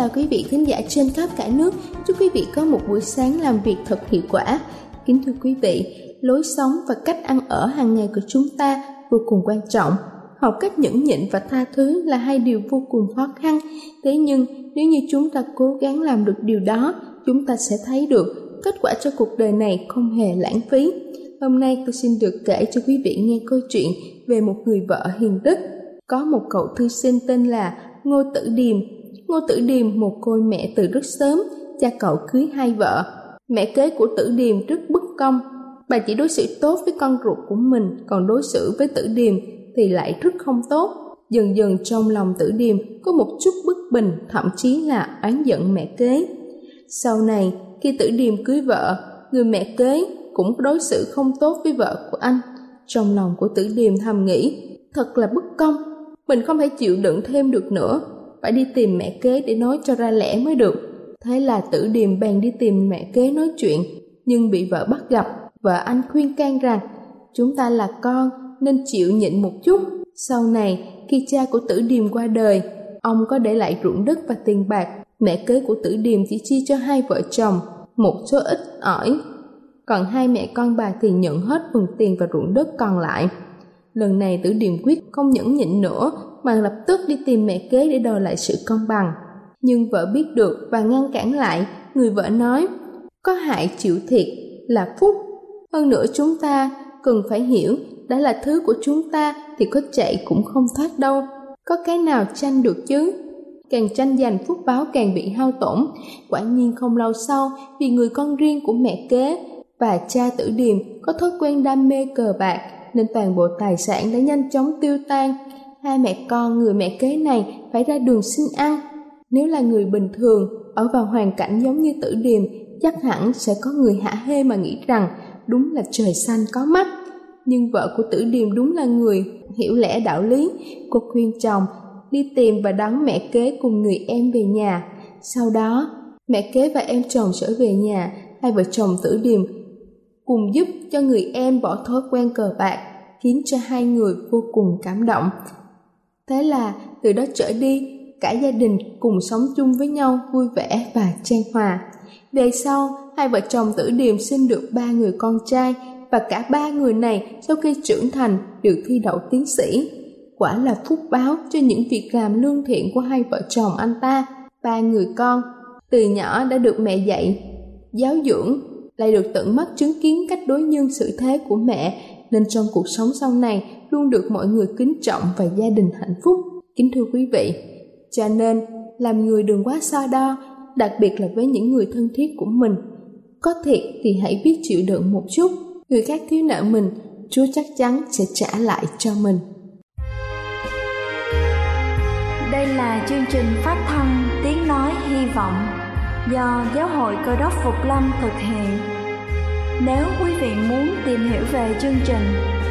Chào quý vị khán giả trên khắp cả nước. Chúc quý vị có một buổi sáng làm việc thật hiệu quả. Kính thưa quý vị, lối sống và cách ăn ở hàng ngày của chúng ta vô cùng quan trọng. Học cách nhẫn nhịn và tha thứ là hai điều vô cùng khó khăn. Thế nhưng nếu như chúng ta cố gắng làm được điều đó, chúng ta sẽ thấy được kết quả cho cuộc đời này không hề lãng phí. Hôm nay tôi xin được kể cho quý vị nghe câu chuyện về một người vợ hiền đức. Có một cậu thư sinh tên là Ngô Tử Điềm Ngô Tử Điềm một côi mẹ từ rất sớm, cha cậu cưới hai vợ. Mẹ kế của Tử Điềm rất bất công, bà chỉ đối xử tốt với con ruột của mình, còn đối xử với Tử Điềm thì lại rất không tốt. Dần dần trong lòng Tử Điềm có một chút bất bình, thậm chí là oán giận mẹ kế. Sau này, khi Tử Điềm cưới vợ, người mẹ kế cũng đối xử không tốt với vợ của anh. Trong lòng của Tử Điềm thầm nghĩ, thật là bất công, mình không thể chịu đựng thêm được nữa, phải đi tìm mẹ kế để nói cho ra lẽ mới được. Thế là tử điềm bèn đi tìm mẹ kế nói chuyện, nhưng bị vợ bắt gặp. Vợ anh khuyên can rằng, chúng ta là con nên chịu nhịn một chút. Sau này, khi cha của tử điềm qua đời, ông có để lại ruộng đất và tiền bạc. Mẹ kế của tử điềm chỉ chia cho hai vợ chồng, một số ít ỏi. Còn hai mẹ con bà thì nhận hết phần tiền và ruộng đất còn lại. Lần này tử điềm quyết không nhẫn nhịn nữa mà lập tức đi tìm mẹ kế để đòi lại sự công bằng. Nhưng vợ biết được và ngăn cản lại, người vợ nói, có hại chịu thiệt là phúc. Hơn nữa chúng ta cần phải hiểu, đã là thứ của chúng ta thì có chạy cũng không thoát đâu. Có cái nào tranh được chứ? Càng tranh giành phúc báo càng bị hao tổn. Quả nhiên không lâu sau, vì người con riêng của mẹ kế và cha tử điềm có thói quen đam mê cờ bạc, nên toàn bộ tài sản đã nhanh chóng tiêu tan hai mẹ con người mẹ kế này phải ra đường xin ăn. Nếu là người bình thường, ở vào hoàn cảnh giống như tử điềm, chắc hẳn sẽ có người hả hê mà nghĩ rằng đúng là trời xanh có mắt. Nhưng vợ của tử điềm đúng là người hiểu lẽ đạo lý. Cô khuyên chồng đi tìm và đón mẹ kế cùng người em về nhà. Sau đó, mẹ kế và em chồng trở về nhà, hai vợ chồng tử điềm cùng giúp cho người em bỏ thói quen cờ bạc, khiến cho hai người vô cùng cảm động. Thế là từ đó trở đi, cả gia đình cùng sống chung với nhau vui vẻ và trang hòa. Về sau, hai vợ chồng tử điềm sinh được ba người con trai và cả ba người này sau khi trưởng thành đều thi đậu tiến sĩ. Quả là phúc báo cho những việc làm lương thiện của hai vợ chồng anh ta. Ba người con, từ nhỏ đã được mẹ dạy, giáo dưỡng, lại được tận mắt chứng kiến cách đối nhân xử thế của mẹ nên trong cuộc sống sau này luôn được mọi người kính trọng và gia đình hạnh phúc. Kính thưa quý vị, cho nên làm người đừng quá so đo, đặc biệt là với những người thân thiết của mình. Có thiệt thì hãy biết chịu đựng một chút, người khác thiếu nợ mình, Chúa chắc chắn sẽ trả lại cho mình. Đây là chương trình phát thanh Tiếng Nói Hy Vọng do Giáo hội Cơ đốc Phục Lâm thực hiện Nếu quý vị muốn tìm hiểu về chương trình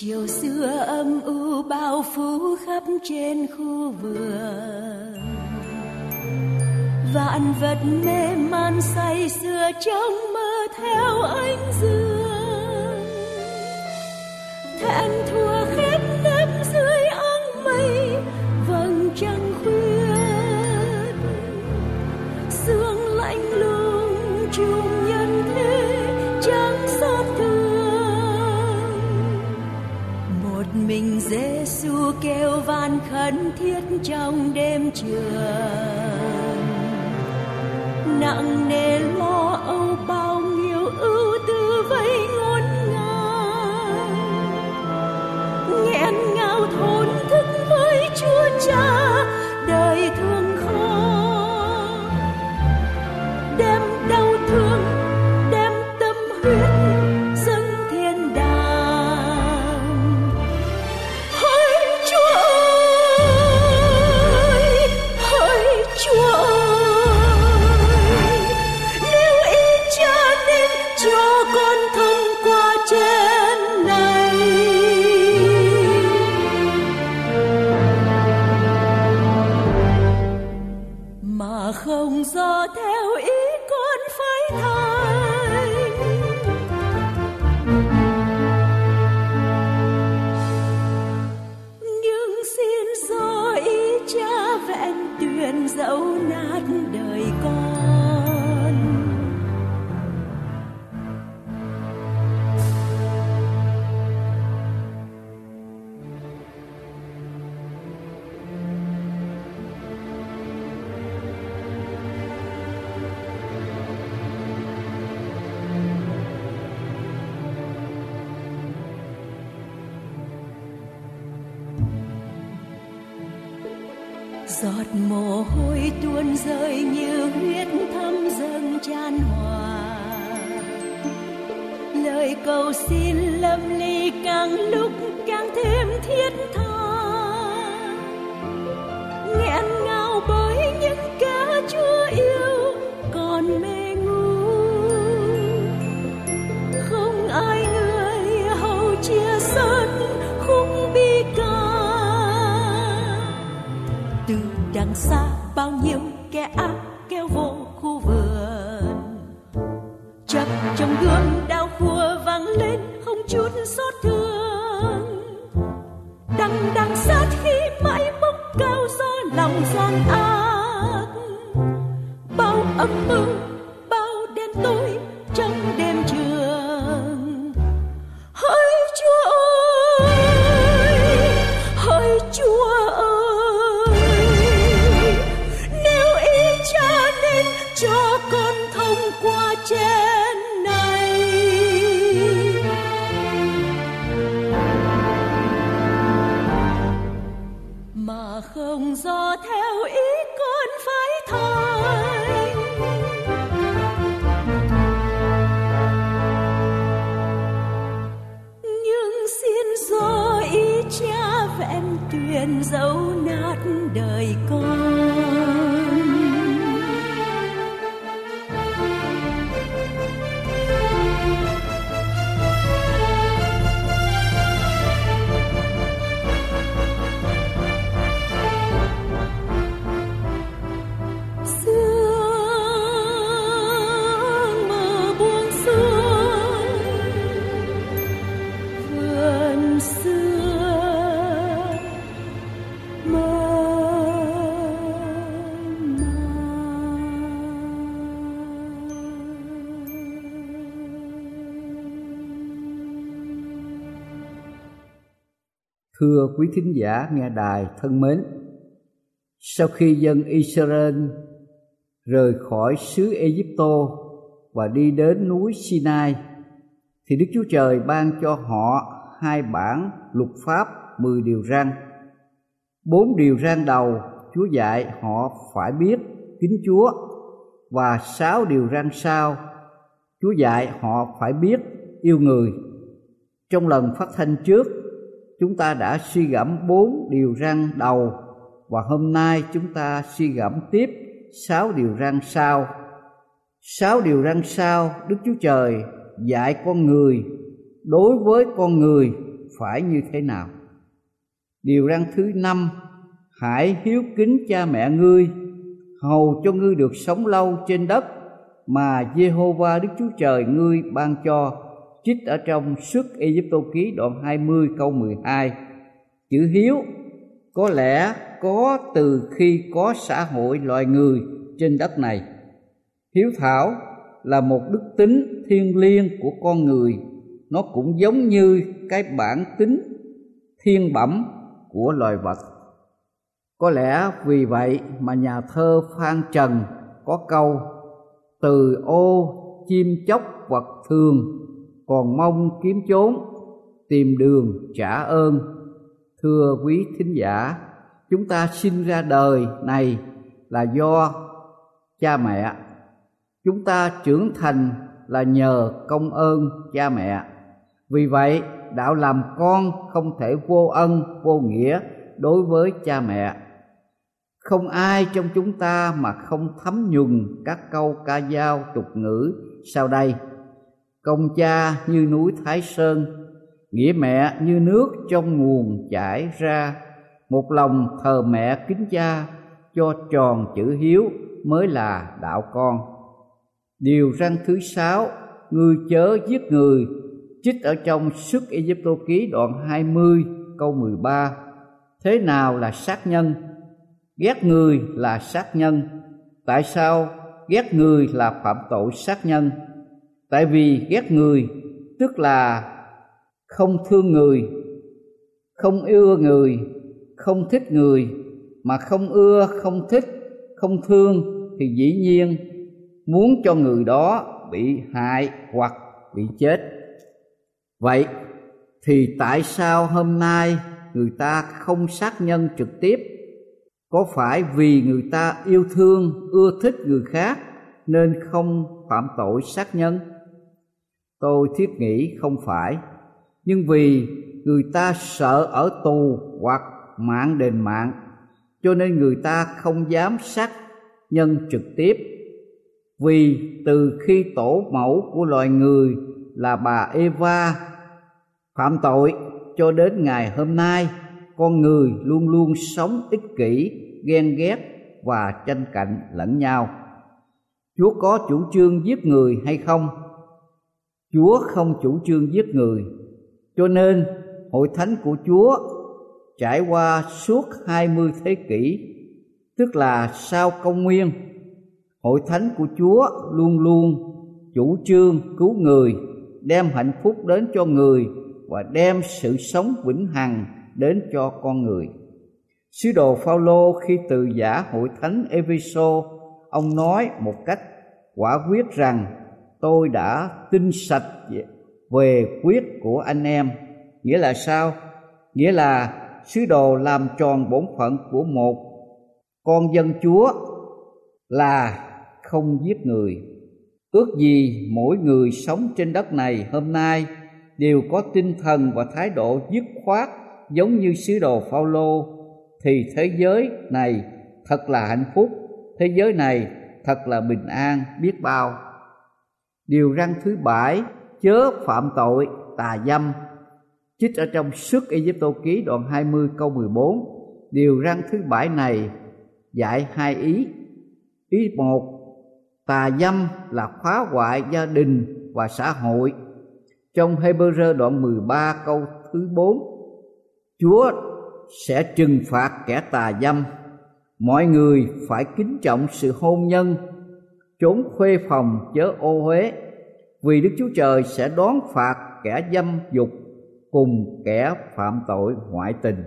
Chiều xưa âm u bao phủ khắp trên khu vườn. Vạn vật mê man say sưa trong mơ theo ánh dương. Thân thiết trong đêm trường. Nặng nề giọt mồ hôi tuôn rơi như huyết thấm dâng tràn hòa. Lời cầu xin lâm ly càng lúc càng thêm thiết tha. Đằng xa, bao nhiêu kẻ ác kéo vô khu vườn chập trong gương đau khua vang lên không chút xót thương đằng đằng sát khi mãi bốc cao do lòng gian ác bao âm mưu, bao đen tối trong đêm chiều. Thưa quý thính giả nghe đài thân mến, sau khi dân Israel rời khỏi xứ Egypto và đi đến núi Sinai thì Đức Chúa Trời ban cho họ hai bản luật pháp mười điều răn. Bốn điều răn đầu Chúa dạy họ phải biết kính Chúa và sáu điều răn sau Chúa dạy họ phải biết yêu người. Trong lần phát thanh trước, chúng ta đã suy gẫm bốn điều răn đầu, và hôm nay chúng ta suy gẫm tiếp sáu điều răn sau. Sáu điều răn sau, Đức Chúa Trời dạy con người đối với con người phải như thế nào. Điều răn thứ năm, hãy hiếu kính cha mẹ ngươi, hầu cho ngươi được sống lâu trên đất mà Jehovah Đức Chúa Trời ngươi ban cho trích ở trong xuất Egypto ký đoạn 20 câu 12 chữ hiếu có lẽ có từ khi có xã hội loài người trên đất này. Hiếu thảo là một đức tính thiêng liêng của con người. Nó cũng giống như cái bản tính thiên bẩm của loài vật. Có lẽ vì vậy mà nhà thơ phan trần có câu, từ ô chim chóc vật thường còn mong kiếm chốn, tìm đường trả ơn. Thưa quý thính giả, chúng ta sinh ra đời này là do cha mẹ. Chúng ta trưởng thành là nhờ công ơn cha mẹ. Vì vậy, đạo làm con không thể vô ân, vô nghĩa đối với cha mẹ. Không ai trong chúng ta mà không thấm nhuần các câu ca dao tục ngữ sau đây công cha như núi thái sơn, nghĩa mẹ như nước trong nguồn chảy ra. Một lòng thờ mẹ kính cha, cho tròn chữ hiếu mới là đạo con. Điều răn thứ sáu, người chớ giết người, trích ở trong sức Egypto ký đoạn 20 câu 13 thế nào là sát nhân? Ghét người là sát nhân. Tại sao ghét người là phạm tội sát nhân? Tại vì ghét người, tức là không thương người, không ưa người, không thích người, mà không ưa, không thích, không thương thì dĩ nhiên muốn cho người đó bị hại hoặc bị chết. Vậy thì tại sao hôm nay người ta không sát nhân trực tiếp? Có phải vì người ta yêu thương, ưa thích người khác nên không phạm tội sát nhân tôi thiết nghĩ không phải. Nhưng vì người ta sợ ở tù hoặc mạng đền mạng, cho nên người ta không dám sát nhân trực tiếp. Vì từ khi tổ mẫu của loài người là bà Eva phạm tội cho đến ngày hôm nay, con người luôn luôn sống ích kỷ, ghen ghét và tranh cạnh lẫn nhau. Chúa có chủ trương giết người hay không? Chúa không chủ trương giết người cho nên hội thánh của chúa trải qua suốt hai mươi thế kỷ tức là sau công nguyên hội thánh của chúa luôn luôn chủ trương cứu người đem hạnh phúc đến cho người và đem sự sống vĩnh hằng đến cho con người. Sứ đồ Phaolô khi từ giả hội thánh Epheso, ông nói một cách quả quyết rằng tôi đã tin sạch về quyết của anh em. Nghĩa là sao? Nghĩa là sứ đồ làm tròn bổn phận của một con dân Chúa là không giết người. Ước gì mỗi người sống trên đất này hôm nay đều có tinh thần và thái độ dứt khoát giống như sứ đồ Phaolô thì thế giới này thật là hạnh phúc, thế giới này thật là bình an biết bao. Điều răn thứ bảy chớ phạm tội tà dâm. Trích ở trong sức Egypto ký đoạn 20 câu 14 Điều răn thứ bảy này dạy hai ý. Ý một Tà dâm là phá hoại gia đình và xã hội. Trong Hebrew đoạn 13 câu thứ 4 Chúa sẽ trừng phạt kẻ tà dâm. Mọi người phải kính trọng sự hôn nhân, trốn khuê phòng chớ ô huế vì Đức Chúa Trời sẽ đón phạt kẻ dâm dục cùng kẻ phạm tội ngoại tình.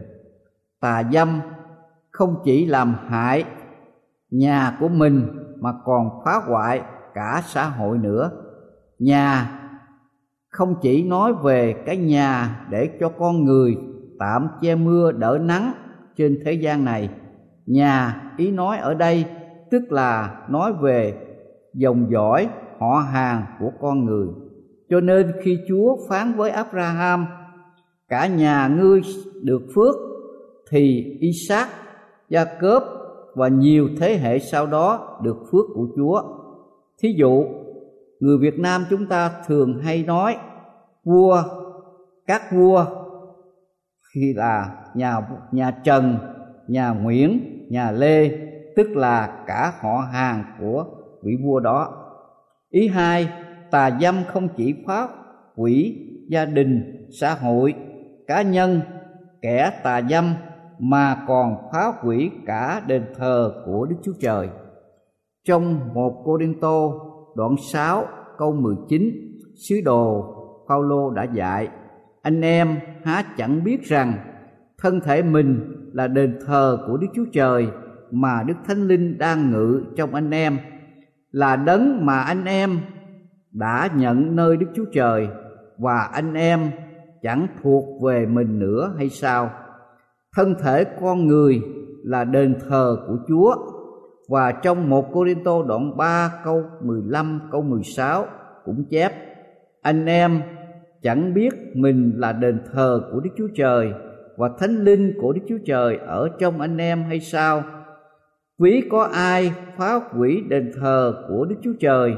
Tà dâm không chỉ làm hại nhà của mình mà còn phá hoại cả xã hội nữa. Nhà không chỉ nói về cái nhà để cho con người tạm che mưa đỡ nắng trên thế gian này, nhà ý nói ở đây tức là nói về dòng dõi họ hàng của con người. Cho nên khi chúa phán với abraham, cả nhà ngươi được phước, thì isaac gia cớp và nhiều thế hệ sau đó được phước của chúa. Thí dụ, người việt nam chúng ta thường hay nói, vua, các vua, khi là nhà nhà trần, nhà nguyễn, nhà lê, tức là cả họ hàng của vị vua đó ý hai, tà dâm không chỉ phá hủy gia đình, xã hội, cá nhân, kẻ tà dâm, mà còn phá hủy cả đền thờ của Đức Chúa Trời. Trong một Cô Đinh Tô đoạn 6 câu 19 sứ đồ Phaolô đã dạy, anh em há chẳng biết rằng thân thể mình là đền thờ của Đức Chúa Trời mà Đức Thánh Linh đang ngự trong anh em là đấng mà anh em đã nhận nơi Đức Chúa Trời và anh em chẳng thuộc về mình nữa hay sao? Thân thể con người là đền thờ của Chúa và trong một Corinto đoạn 3 câu 15 câu 16 cũng chép, anh em chẳng biết mình là đền thờ của Đức Chúa Trời và thánh linh của Đức Chúa Trời ở trong anh em hay sao? Ví có ai phá hủy đền thờ của Đức Chúa Trời,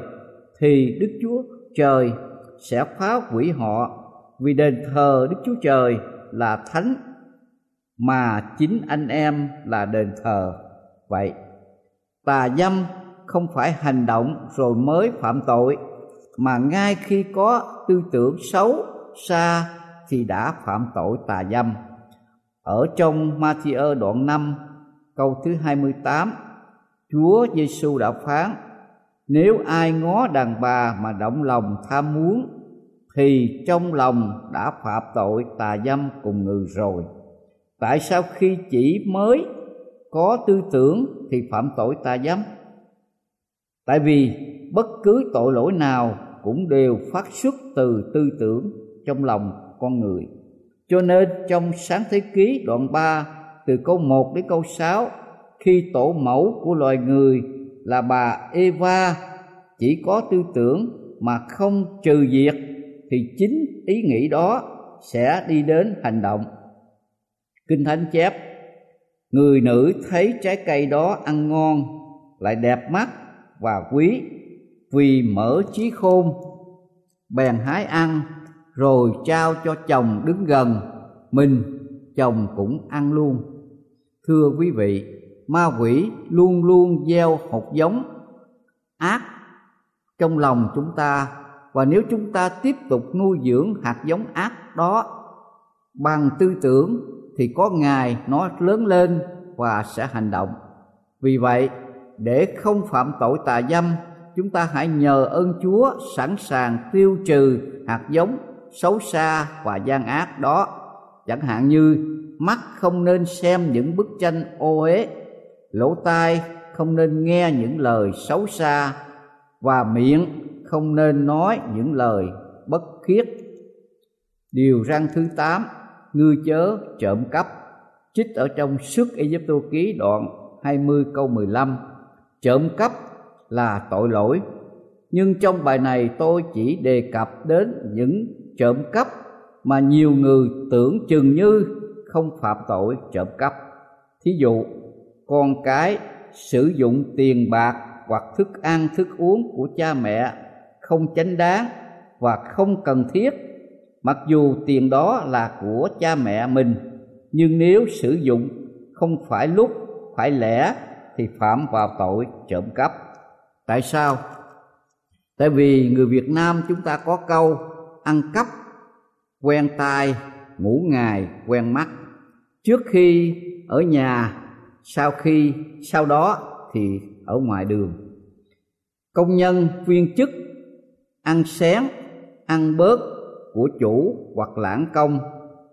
thì Đức Chúa Trời sẽ phá hủy họ, vì đền thờ Đức Chúa Trời là thánh, mà chính anh em là đền thờ. Vậy, tà dâm không phải hành động rồi mới phạm tội, mà ngay khi có tư tưởng xấu xa thì đã phạm tội tà dâm ở trong Matthew đoạn 5 câu thứ 28 Chúa Giêsu đã phán, nếu ai ngó đàn bà mà động lòng tham muốn, thì trong lòng đã phạm tội tà dâm cùng người rồi. Tại sao khi chỉ mới có tư tưởng thì phạm tội tà dâm? Tại vì bất cứ tội lỗi nào cũng đều phát xuất từ tư tưởng trong lòng con người. Cho nên trong sáng thế ký đoạn 3 từ câu 1 đến câu 6 khi tổ mẫu của loài người là bà Eva chỉ có tư tưởng mà không trừ diệt, thì chính ý nghĩ đó sẽ đi đến hành động. Kinh thánh chép, người nữ thấy trái cây đó ăn ngon, lại đẹp mắt và quý vì mở trí khôn, bèn hái ăn, rồi trao cho chồng đứng gần, mình chồng cũng ăn luôn thưa quý vị, ma quỷ luôn luôn gieo hột giống, ác trong lòng chúng ta. Và nếu chúng ta tiếp tục nuôi dưỡng hạt giống ác đó bằng tư tưởng, thì có ngày nó lớn lên và sẽ hành động. Vì vậy, để không phạm tội tà dâm, chúng ta hãy nhờ ơn chúa sẵn sàng tiêu trừ hạt giống xấu xa và gian ác đó. Chẳng hạn như mắt không nên xem những bức tranh ô uế, lỗ tai không nên nghe những lời xấu xa, và miệng không nên nói những lời bất khiết. Điều răn thứ tám, ngư chớ trộm cắp. Trích ở trong sức Egypto ký đoạn 20 câu 15 trộm cắp là tội lỗi. Nhưng trong bài này tôi chỉ đề cập đến những trộm cắp mà nhiều người tưởng chừng như không phạm tội trộm cắp. Thí dụ, con cái sử dụng tiền bạc hoặc thức ăn, thức uống của cha mẹ không chánh đáng và không cần thiết, mặc dù tiền đó là của cha mẹ mình, nhưng nếu sử dụng không phải lúc, phải lẽ thì phạm vào tội trộm cắp. Tại sao? Tại vì người việt nam chúng ta có câu ăn cắp, quen tai, ngủ ngày quen mắt trước khi ở nhà sau khi sau đó thì ở ngoài đường công nhân viên chức ăn xén ăn bớt của chủ hoặc lãng công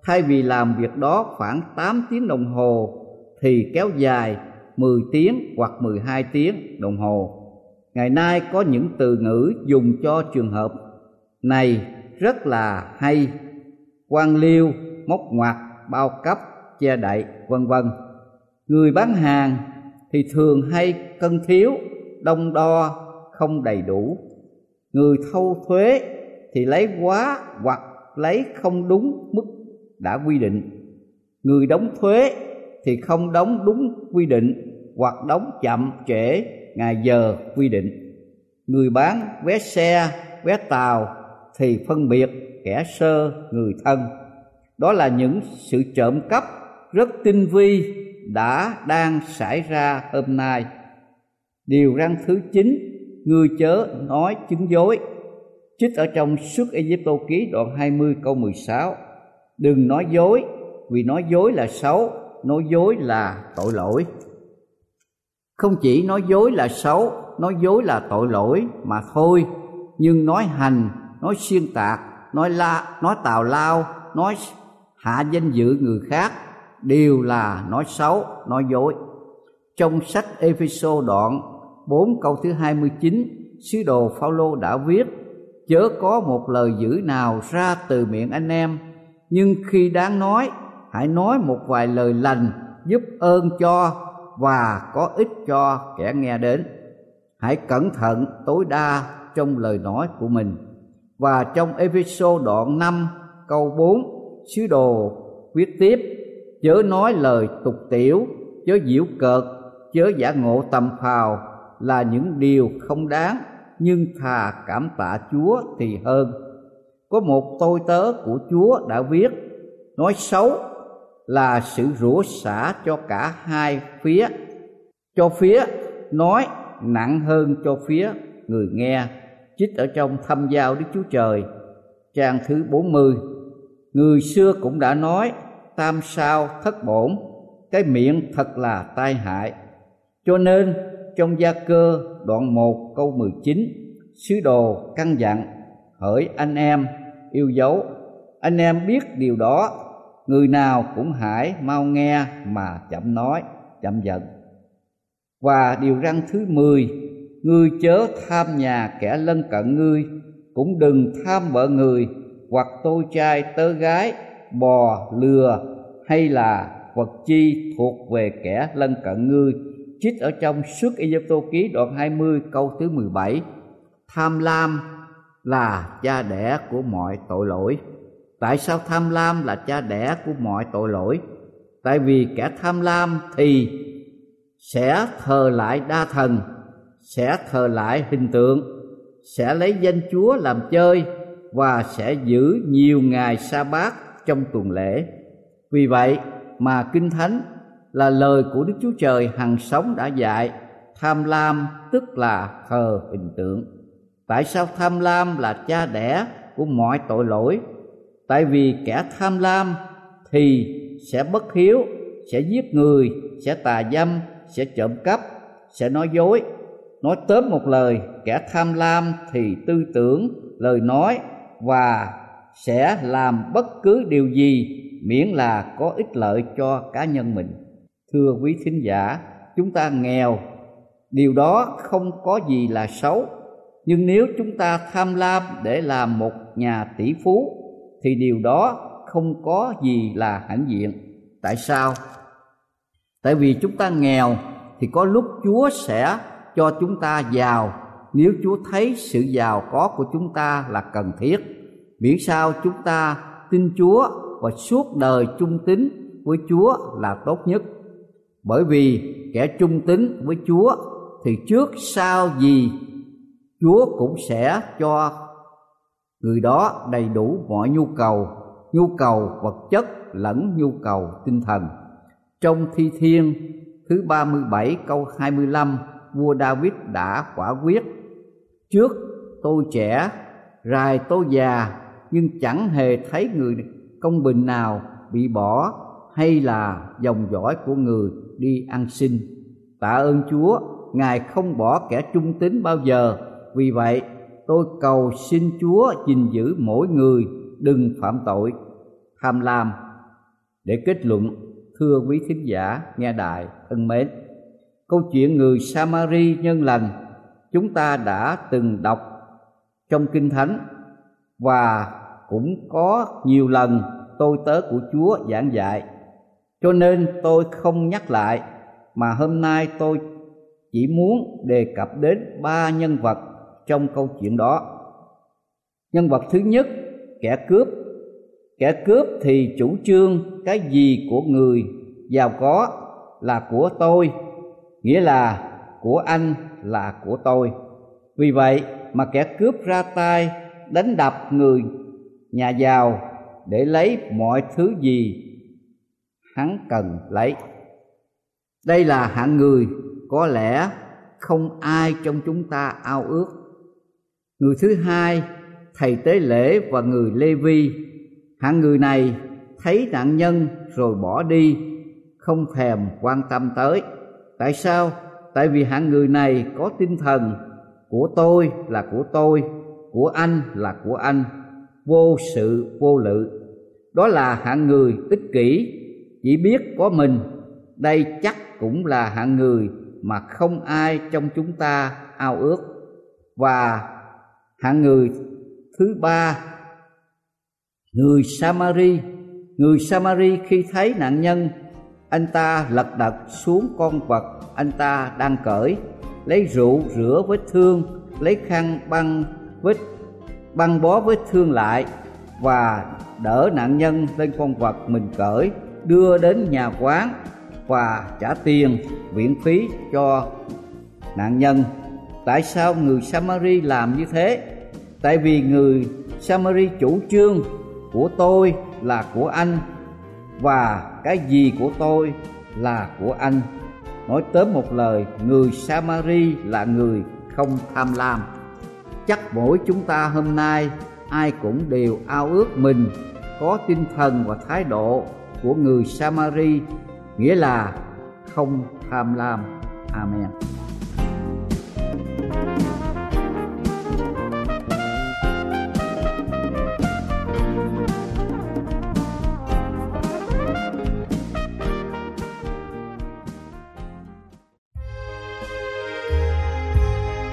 thay vì làm việc đó khoảng 8 tiếng đồng hồ thì kéo dài 10 tiếng hoặc 12 tiếng đồng hồ. Ngày nay có những từ ngữ dùng cho trường hợp này rất là hay. quan liêu, móc ngoặt, bao cấp, che đậy, vân vân. Người bán hàng thì thường hay cân thiếu, đông đo, không đầy đủ. Người thâu thuế thì lấy quá hoặc lấy không đúng mức đã quy định người đóng thuế thì không đóng đúng quy định hoặc đóng chậm trễ ngày giờ quy định người bán vé xe vé tàu thì phân biệt kẻ sơ người thân đó là những sự trộm cắp rất tinh vi đã đang xảy ra hôm nay. Điều răn thứ chín ngươi chớ nói chứng dối. Trích ở trong suốt Egypto ký đoạn 20 câu 16 đừng nói dối, vì nói dối là xấu, nói dối là tội lỗi. Không chỉ nói dối là xấu, nói dối là tội lỗi mà thôi, nhưng nói hành, nói xuyên tạc, nói la, nói tào lao, nói hạ danh dự người khác đều là nói xấu nói dối. Trong sách Epheso đoạn 4 câu thứ 29 sứ đồ Phaolô đã viết, chớ có một lời dữ nào ra từ miệng anh em, nhưng khi đáng nói, hãy nói một vài lời lành giúp ơn cho và có ích cho kẻ nghe đến. Hãy cẩn thận tối đa trong lời nói của mình. Và trong Epheso đoạn 5 câu 4 sứ đồ viết tiếp chớ nói lời tục tiểu, chớ diễu cợt, chớ giả ngộ tầm phào là những điều không đáng, nhưng thà cảm tạ Chúa thì hơn. Có một tôi tớ của Chúa đã viết, nói xấu là sự rủa xả cho cả hai phía. Cho phía, nói nặng hơn cho phía người nghe, chích ở trong thâm giao Đức Chúa Trời. Trang thứ 40 người xưa cũng đã nói tam sao thất bổn, cái miệng thật là tai hại. Cho nên, trong gia cơ đoạn 1 câu 19 sứ đồ căn dặn, hỡi anh em yêu dấu, anh em biết điều đó, người nào cũng hãy mau nghe mà chậm nói, chậm giận. Và điều răn thứ mười, ngươi chớ tham nhà kẻ lân cận ngươi, cũng đừng tham vợ người hoặc tôi trai tớ gái bò, lừa hay là vật chi thuộc về kẻ lân cận ngươi. Chích ở trong suốt Egypto ký đoạn 20 câu thứ 17 tham lam là cha đẻ của mọi tội lỗi. Tại sao tham lam là cha đẻ của mọi tội lỗi? Tại vì kẻ tham lam thì sẽ thờ lại đa thần, sẽ thờ lại hình tượng, sẽ lấy danh chúa làm chơi và sẽ giữ nhiều ngày sa bát trong tuần lễ. Vì vậy mà kinh thánh là lời của đức chúa trời hằng sống đã dạy, tham lam tức là thờ hình tượng. Tại sao tham lam là cha đẻ của mọi tội lỗi? Tại vì kẻ tham lam thì sẽ bất hiếu, sẽ giết người, sẽ tà dâm, sẽ trộm cắp, sẽ nói dối. Nói tóm một lời, kẻ tham lam thì tư tưởng, lời nói và sẽ làm bất cứ điều gì miễn là có ích lợi cho cá nhân mình. Thưa quý thính giả, chúng ta nghèo, điều đó không có gì là xấu. Nhưng nếu chúng ta tham lam để làm một nhà tỷ phú, thì điều đó không có gì là hãnh diện. Tại sao? Tại vì chúng ta nghèo thì có lúc chúa sẽ cho chúng ta giàu. Nếu chúa thấy sự giàu có của chúng ta là cần thiết miễn sao chúng ta tin chúa và suốt đời trung tín với chúa là tốt nhất. Bởi vì kẻ trung tín với chúa thì trước sau gì, chúa cũng sẽ cho người đó đầy đủ mọi nhu cầu nhu cầu vật chất lẫn nhu cầu tinh thần. Trong thi thiên thứ 37 câu 25 vua David đã quả quyết, trước tôi trẻ, rài tôi già nhưng chẳng hề thấy người công bình nào bị bỏ hay là dòng dõi của người đi ăn xin. Tạ ơn chúa, ngài không bỏ kẻ trung tín bao giờ. Vì vậy, tôi cầu xin chúa gìn giữ mỗi người, đừng phạm tội. Tham lam. Để kết luận, thưa quý thính giả, nghe đại thân mến, câu chuyện người samari nhân lành chúng ta đã từng đọc trong kinh thánh và cũng có nhiều lần tôi tớ của chúa giảng dạy. Cho nên tôi không nhắc lại, mà hôm nay tôi chỉ muốn đề cập đến ba nhân vật trong câu chuyện đó. Nhân vật thứ nhất, kẻ cướp. Kẻ cướp thì chủ trương cái gì của người giàu có là của tôi, nghĩa là của anh là của tôi. Vì vậy mà kẻ cướp ra tay đánh đập người nhà giàu để lấy mọi thứ gì hắn cần lấy. Đây là hạng người có lẽ không ai trong chúng ta ao ước. Người thứ hai, thầy tế lễ và người lê vi hạng người này thấy nạn nhân rồi bỏ đi, không thèm quan tâm tới. Tại sao? Tại vì hạng người này có tinh thần. Của tôi là của tôi, của anh là của anh vô sự, vô lự. Đó là hạng người ích kỷ. Chỉ biết có mình, đây chắc cũng là hạng người mà không ai trong chúng ta ao ước. Và hạng người thứ ba, người samari. Người samari khi thấy nạn nhân, anh ta lật đật xuống con vật anh ta đang cởi, lấy rượu rửa vết thương, lấy khăn băng, vết băng bó vết thương lại và đỡ nạn nhân lên con vật mình cởi, đưa đến nhà quán và trả tiền viện phí cho nạn nhân. Tại sao người samari làm như thế? Tại vì người samari chủ trương của tôi là của anh và cái gì của tôi là của anh. Nói tóm một lời, người samari là người không tham lam chắc mỗi chúng ta hôm nay, ai cũng đều ao ước mình có tinh thần và thái độ của người samari, nghĩa là không tham lam. Amen.